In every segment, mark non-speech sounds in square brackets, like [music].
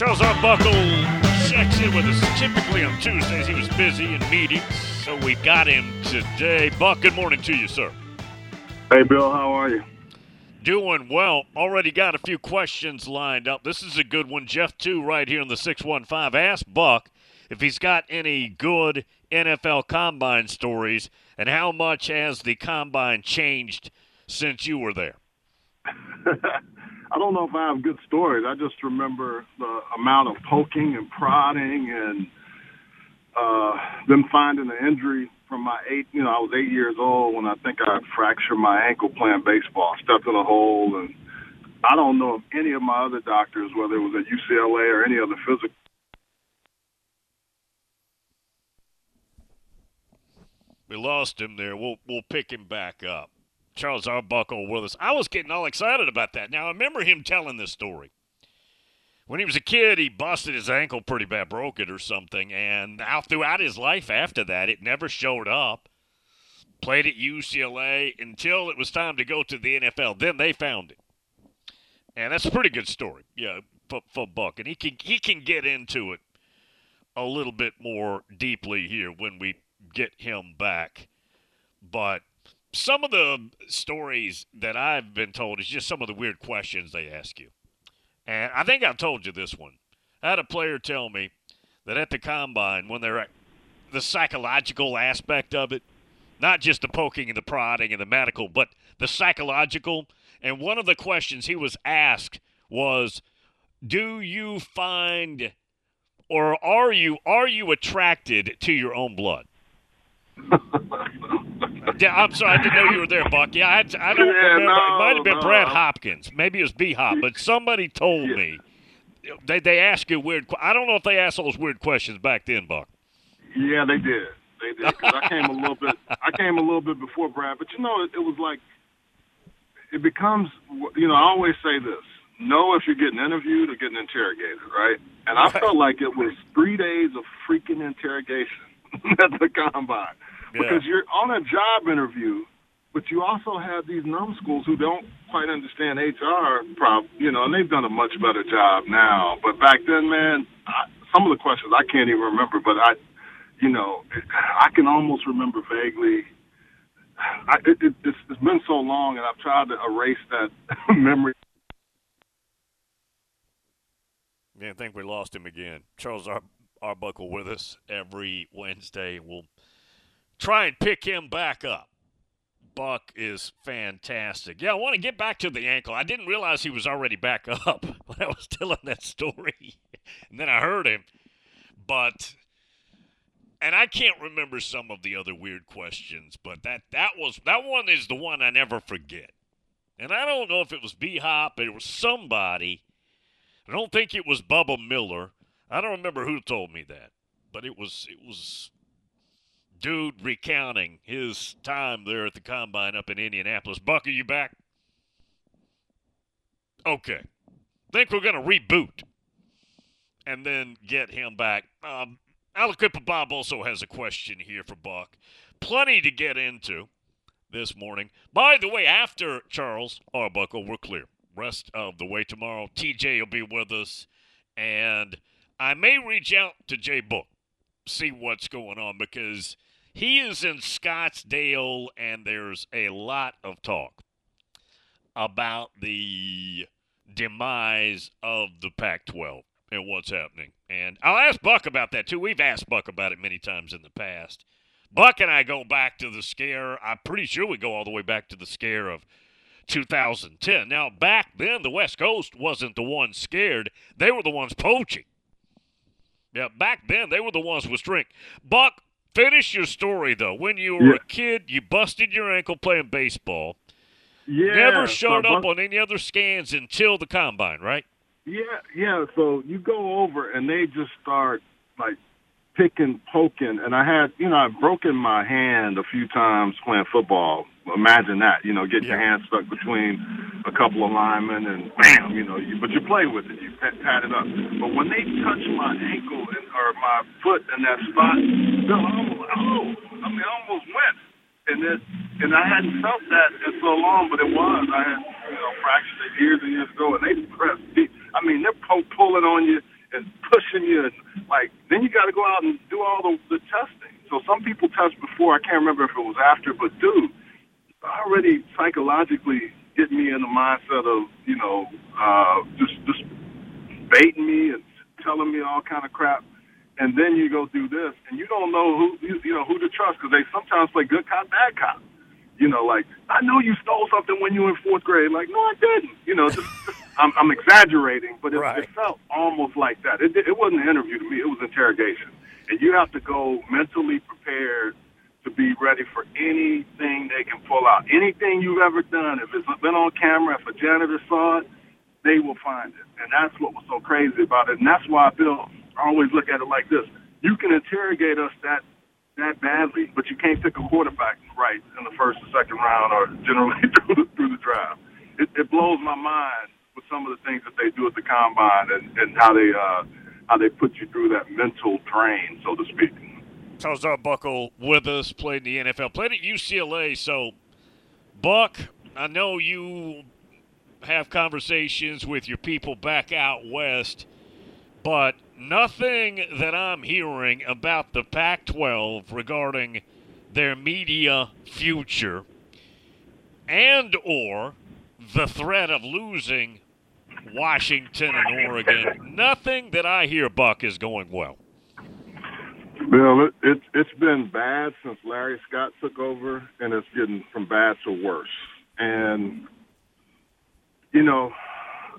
Charles Arbuckle checks in with us. Typically on Tuesdays, he was busy in meetings, so we got him today. Buck, good morning to you, sir. Hey, Bill, how are you? Doing well. Already got a few questions lined up. This is a good one. Jeff, too, right here in the 615. Ask Buck if he's got any good NFL combine stories and how much has the combine changed since you were there? [laughs] I don't know if I have good stories. I just remember the amount of poking and prodding and uh, them finding an injury from my eight. You know, I was eight years old when I think I fractured my ankle playing baseball, stepped in a hole, and I don't know if any of my other doctors, whether it was at UCLA or any other physical. We lost him there. We'll we'll pick him back up. Charles Arbuckle with us. I was getting all excited about that. Now I remember him telling this story. When he was a kid, he busted his ankle pretty bad, broke it or something, and now throughout his life after that, it never showed up. Played at UCLA until it was time to go to the NFL. Then they found it, and that's a pretty good story. Yeah, for, for Buck, and he can he can get into it a little bit more deeply here when we get him back. But some of the stories that I've been told is just some of the weird questions they ask you. And I think I've told you this one. I had a player tell me that at the combine, when they're at the psychological aspect of it, not just the poking and the prodding and the medical, but the psychological. And one of the questions he was asked was, "Do you find, or are you are you attracted to your own blood?" [laughs] Yeah, I'm sorry, I didn't know you were there, Buck. Yeah, I, I don't Yeah, remember. no, it might have been no. Brad Hopkins. Maybe it was B Hop, but somebody told Yeah. me they they ask you weird. I don't know if they asked those weird questions back then, Buck. Yeah, they did. They did. 'Cause I came a little bit. I came a little bit before Brad, but you know, it, it was like it becomes. You know, I always say this: know if you're getting interviewed or getting interrogated, right? And I Right. felt like it was three days of freaking interrogation [laughs] at the combine Yeah. because you're on a job interview, but you also have these numbskulls who don't quite understand HR, prob you know, and they've done a much better job now. But back then, man, I, some of the questions I can't even remember, but I, you know, I can almost remember vaguely. I, it, it, it's, it's been so long, and I've tried to erase that [laughs] memory. Yeah, I think we lost him again. Charles Ar- Arbuckle with us every Wednesday. We'll try and pick him back up. Buck is fantastic. Yeah, I want to get back to the ankle. I didn't realize he was already back [laughs] up when I was telling that story. and then I heard him. But and I can't remember some of the other weird questions, but that that was that one is the one I never forget. And I don't know if it was B Hop, it was somebody. I don't think it was Bubba Miller. I don't remember who told me that, but it was it was dude recounting his time there at the combine up in Indianapolis. Buck, are you back? Okay. Think we're gonna reboot and then get him back. Um, Aliquippa Bob also has a question here for Buck. Plenty to get into this morning. By the way, after Charles Arbuckle, we're clear. Rest of the way tomorrow. TJ will be with us, and I may reach out to Jay Book, see what's going on because he is in Scottsdale, and there's a lot of talk about the demise of the Pac-12 and what's happening. And I'll ask Buck about that too. We've asked Buck about it many times in the past. Buck and I go back to the scare. I'm pretty sure we go all the way back to the scare of 2010. Now, back then, the West Coast wasn't the ones scared. They were the ones poaching. Yeah, back then, they were the ones with strength. Buck, finish your story, though. When you were Yeah. a kid, you busted your ankle playing baseball. Yeah, Never showed I up on any other scans until the combine, right? Yeah, yeah. So you go over and they just start like picking, poking, and I had, you know, I've broken my hand a few times playing football. Imagine that, you know, your Yeah. hand stuck between a couple of linemen and bam, you know, you, but you play with it, you pat, pat it up. But when they touch my ankle and, or my foot in that spot, I almost, oh, I mean, I almost went. And then, and I hadn't felt that in so long, but it was. I had, you know, fractured it years and years ago, and they press deep. I mean, they're po- pulling on you, and watching you. And, like, then you got to go out and do all the, the testing. So some people test before. I can't remember if it was after, but dude, already psychologically get me in the mindset of you know uh, just just baiting me and telling me all kind of crap. And then you go do this, and you don't know who you, you know who to trust because they sometimes play good cop, bad cop. You know, like I know you stole something when you were in fourth grade. Like, no, I didn't. You know, just, just I'm, I'm exaggerating, but it, right. it felt almost like that. It, it wasn't an interview to me; it was interrogation, and you have to go mentally prepared to be ready for anything they can pull out. Anything you've ever done, if it's been on camera, if a janitor saw it, they will find it. And that's what was so crazy about it. And that's why, Bill, I always look at it like this. You can interrogate us that that badly, but you can't pick a quarterback right in the first or second round or generally [laughs] through the, through the draft. It, it blows my mind with some of the things that they do at the combine and, and how they uh, how they put you through that mental drain, so to speak. Charles Arbuckle with us, played in the NFL, played at UCLA. So, Buck, I know you have conversations with your people back out west, but nothing that I'm hearing about the Pac 12 regarding their media future and or the threat of losing Washington and Oregon. Nothing that I hear, Buck, is going well. Bill, it, it, it's been bad since Larry Scott took over, and it's getting from bad to worse. And, you know,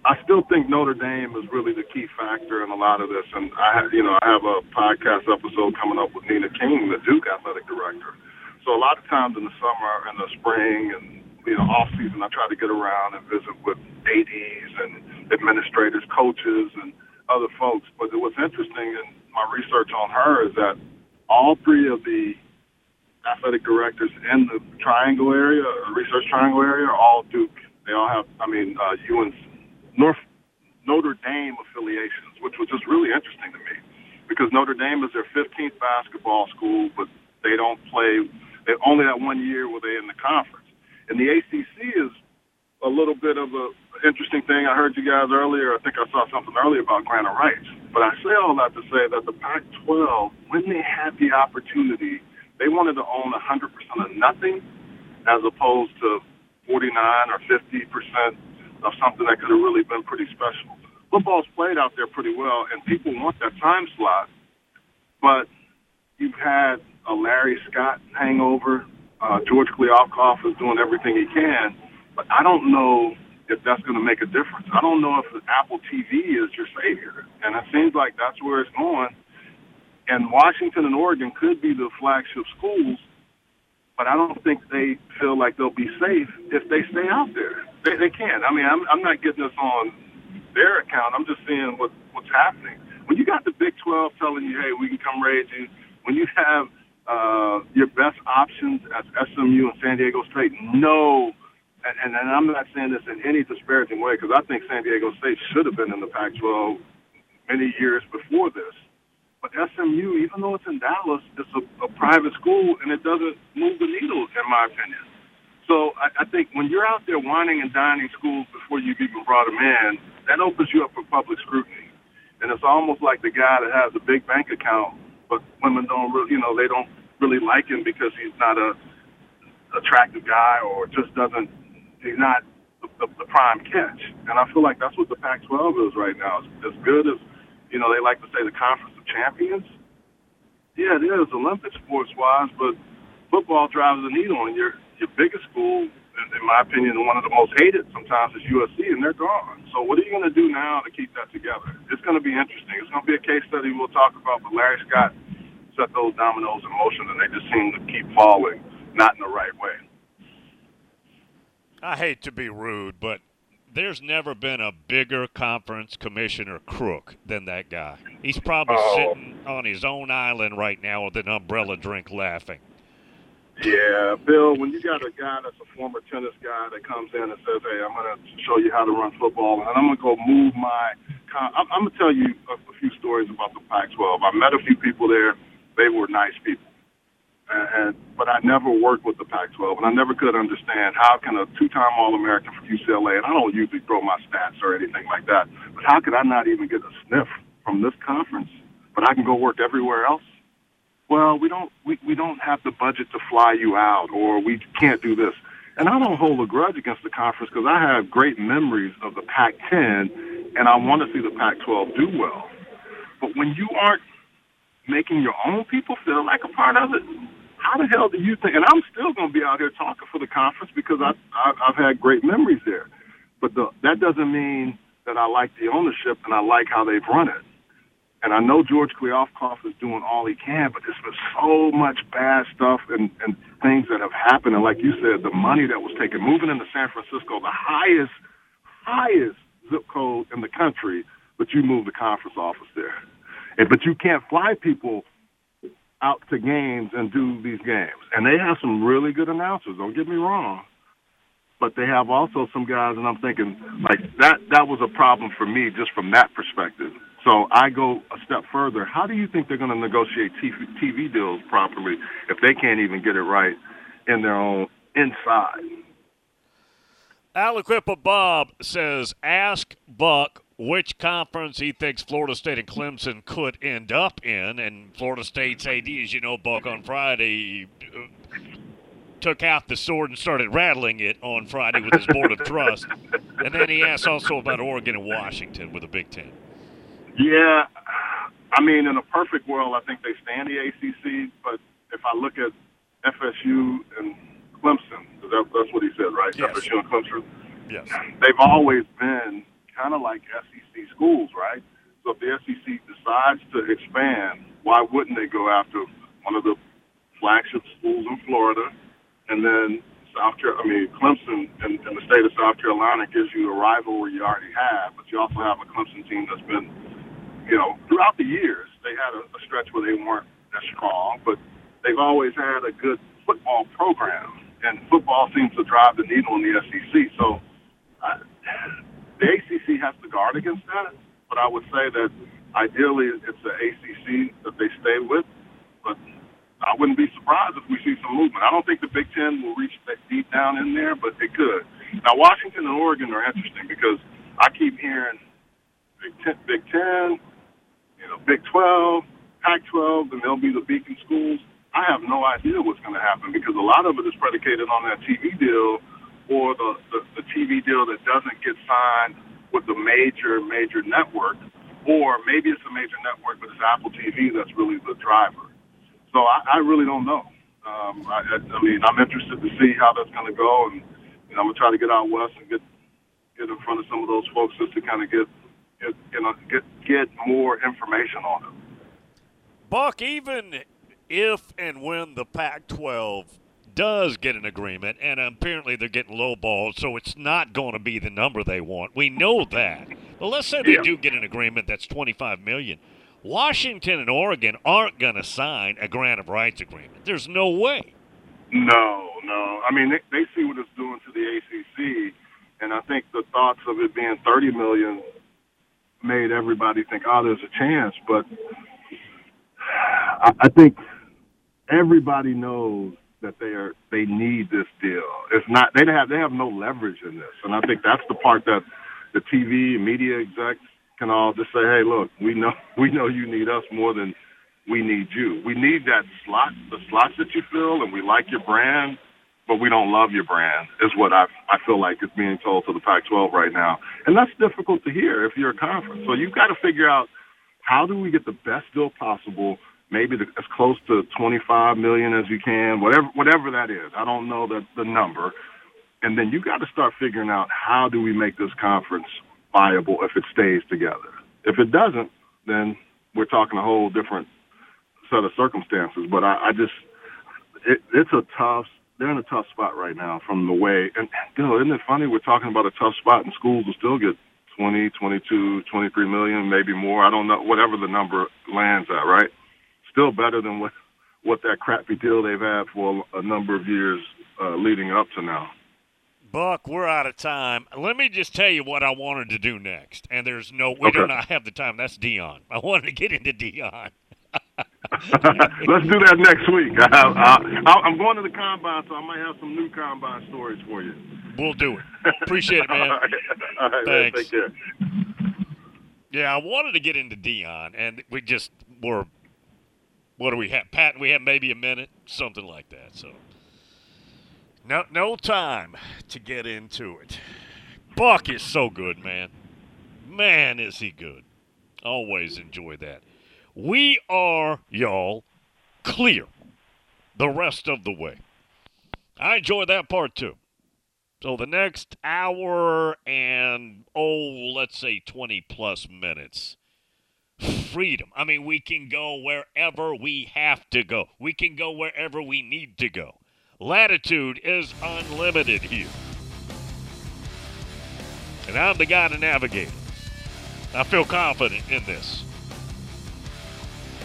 I still think Notre Dame is really the key factor in a lot of this. And I, you know, I have a podcast episode coming up with Nina King, the Duke athletic director. So a lot of times in the summer and the spring and you know off season, I try to get around and visit with ads and administrators, coaches, and other folks. But what's interesting research on her is that all three of the athletic directors in the Triangle area, Research Triangle area, are all Duke. They all have, I mean, uh, UNC, North Notre Dame affiliations, which was just really interesting to me because Notre Dame is their 15th basketball school, but they don't play. They only that one year were they in the conference, and the ACC is a little bit of a interesting thing. I heard you guys earlier. I think I saw something earlier about grant of rights. But I say all that to say that the Pac-12, when they had the opportunity, they wanted to own 100% of nothing, as opposed to 49 or 50 percent of something that could have really been pretty special. Football's played out there pretty well, and people want that time slot. But you've had a Larry Scott hangover. Uh, George Kliavkoff is doing everything he can, but I don't know if that's going to make a difference. I don't know if Apple TV is your savior, and it seems like that's where it's going. And Washington and Oregon could be the flagship schools, but I don't think they feel like they'll be safe if they stay out there. They, they can't. I mean, I'm, I'm not getting this on their account. I'm just seeing what, what's happening. When you got the Big 12 telling you, hey, we can come raid you, when you have uh, your best options as SMU and San Diego State, no and, and, I'm not saying this in any disparaging way because I think San Diego State should have been in the Pac-12 many years before this. But SMU, even though it's in Dallas, it's a, a private school and it doesn't move the needle, in my opinion. So I, I think when you're out there wining and dining schools before you've even brought them in, that opens you up for public scrutiny. And it's almost like the guy that has a big bank account, but women don't really, you know, they don't really like him because he's not a attractive guy or just doesn't he's not the, the, the prime catch. And I feel like that's what the Pac-12 is right now. As, as good as you know, they like to say the Conference of Champions. Yeah, it is Olympic sports wise, but football drives the needle. And your your biggest school, in my opinion, one of the most hated sometimes is USC, and they're gone. So what are you going to do now to keep that together? It's going to be interesting. It's going to be a case study we'll talk about. But Larry Scott set those dominoes in motion, and they just seem to keep falling, not in the right way. I hate to be rude, but there's never been a bigger conference commissioner crook than that guy. He's probably oh. sitting on his own island right now with an umbrella drink laughing. Yeah, Bill, when you got a guy that's a former tennis guy that comes in and says, hey, I'm going to show you how to run football, and I'm going to go move my. I'm, I'm going to tell you a, a few stories about the Pac 12. I met a few people there. They were nice people and, but I never worked with the Pac-12, and I never could understand how can a two-time All-American from UCLA, and I don't usually throw my stats or anything like that, but how could I not even get a sniff from this conference, but I can go work everywhere else. Well, we don't we, we don't have the budget to fly you out, or we can't do this. And I don't hold a grudge against the conference because I have great memories of the Pac-10, and I want to see the Pac-12 do well. But when you aren't making your own people feel like a part of it, how the hell do you think? And I'm still going to be out here talking for the conference because I, I I've had great memories there. But the, that doesn't mean that I like the ownership and I like how they've run it. And I know George Kliavkoff is doing all he can, but there's been so much bad stuff and, and things that have happened. And like you said, the money that was taken, moving into San Francisco, the highest, highest zip code in the country, but you move the conference office there. And, but you can't fly people out to games and do these games. And they have some really good announcers, don't get me wrong. But they have also some guys, and I'm thinking, like, that, that was a problem for me just from that perspective. So I go a step further. How do you think they're going to negotiate TV, TV deals properly if they can't even get it right in their own inside? Aliquippa Bob says, ask Buck which conference he thinks Florida State and Clemson could end up in. And Florida State's AD, as you know, Buck on Friday, took out the sword and started rattling it on Friday with his board of trust. And then he asked also about Oregon and Washington with the Big Ten. Yeah, I mean, in a perfect world, I think they stay in the ACC. But if I look at FSU and Clemson, that, that's what he said, right? Yes. FSU and Clemson. Yes. They've always been kind of like SEC schools, right? So if the SEC decides to expand, why wouldn't they go after one of the flagship schools in Florida, and then South Carolina? I mean, Clemson and, and the state of South Carolina gives you a rivalry you already have, but you also have a Clemson team that's been, you know, throughout the years they had a, a stretch where they weren't as strong, but they've always had a good football program, and football seems to drive the needle in the SEC. So. The ACC has to guard against that, but I would say that ideally it's the ACC that they stay with. But I wouldn't be surprised if we see some movement. I don't think the Big Ten will reach that deep down in there, but it could. Now Washington and Oregon are interesting because I keep hearing Big Ten, Big Ten, you know, Big Twelve, Pac-12, and they'll be the beacon schools. I have no idea what's going to happen because a lot of it is predicated on that TV deal or the, the, the TV deal that doesn't get signed with the major, major network, or maybe it's a major network, but it's Apple TV that's really the driver. So I, I really don't know. Um, I, I mean, I'm interested to see how that's going to go, and you know, I'm gonna try to get out west and get get in front of some of those folks just to kind of get, get you know get get more information on them. Buck, even if and when the Pac-12 does get an agreement, and apparently they're getting lowballed, so it's not going to be the number they want. We know that. But let's say they Yeah. do get an agreement that's 25 million. Washington and Oregon aren't going to sign a grant of rights agreement. There's no way. No, no. I mean, they, they see what it's doing to the ACC, and I think the thoughts of it being 30 million made everybody think, oh, there's a chance. But I, I think everybody knows that they are they need this deal. It's not they have they have no leverage in this, and I think that's the part that the TV and media execs can all just say, hey, look, we know [laughs] we know you need us more than we need you. We need that slot, the slots that you fill, and we like your brand, but we don't love your brand. Is what I I feel like is being told to the Pac-12 right now, and that's difficult to hear if you're a conference. So you've got to figure out how do we get the best deal possible. Maybe the, as close to 25 million as you can, whatever whatever that is. I don't know the the number, and then you got to start figuring out how do we make this conference viable if it stays together. If it doesn't, then we're talking a whole different set of circumstances. But I, I just, it, it's a tough. They're in a tough spot right now from the way. And you know, isn't it funny? We're talking about a tough spot, and schools will still get 20, 22, 23 million, maybe more. I don't know. Whatever the number lands at, right? Still better than what what that crappy deal they've had for a number of years uh, leading up to now. Buck, we're out of time. Let me just tell you what I wanted to do next. And there's no, we do not have the time. That's Deion. I wanted to get into Deion. [laughs] Let's do that next week. I, I, I'm going to the combine, so I might have some new combine stories for you. We'll do it. Appreciate it, man. [laughs] All right, All right man. Thanks. Take care. Yeah, I wanted to get into Deion, and we just were. What do we have, Pat? We have maybe a minute, something like that. So, no, no time to get into it. Buck is so good, man. Man, is he good. Always enjoy that. We are, y'all, clear the rest of the way. I enjoy that part too. So the next hour and, oh, let's say 20 plus minutes. Freedom. I mean, we can go wherever we have to go, we can go wherever we need to go. Latitude is unlimited here. And I'm the guy to navigate. I feel confident in this.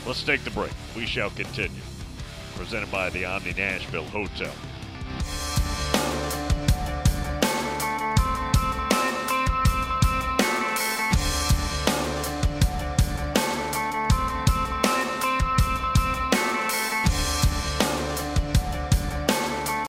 Let's take the break. We shall continue. Presented by the Omni Nashville Hotel.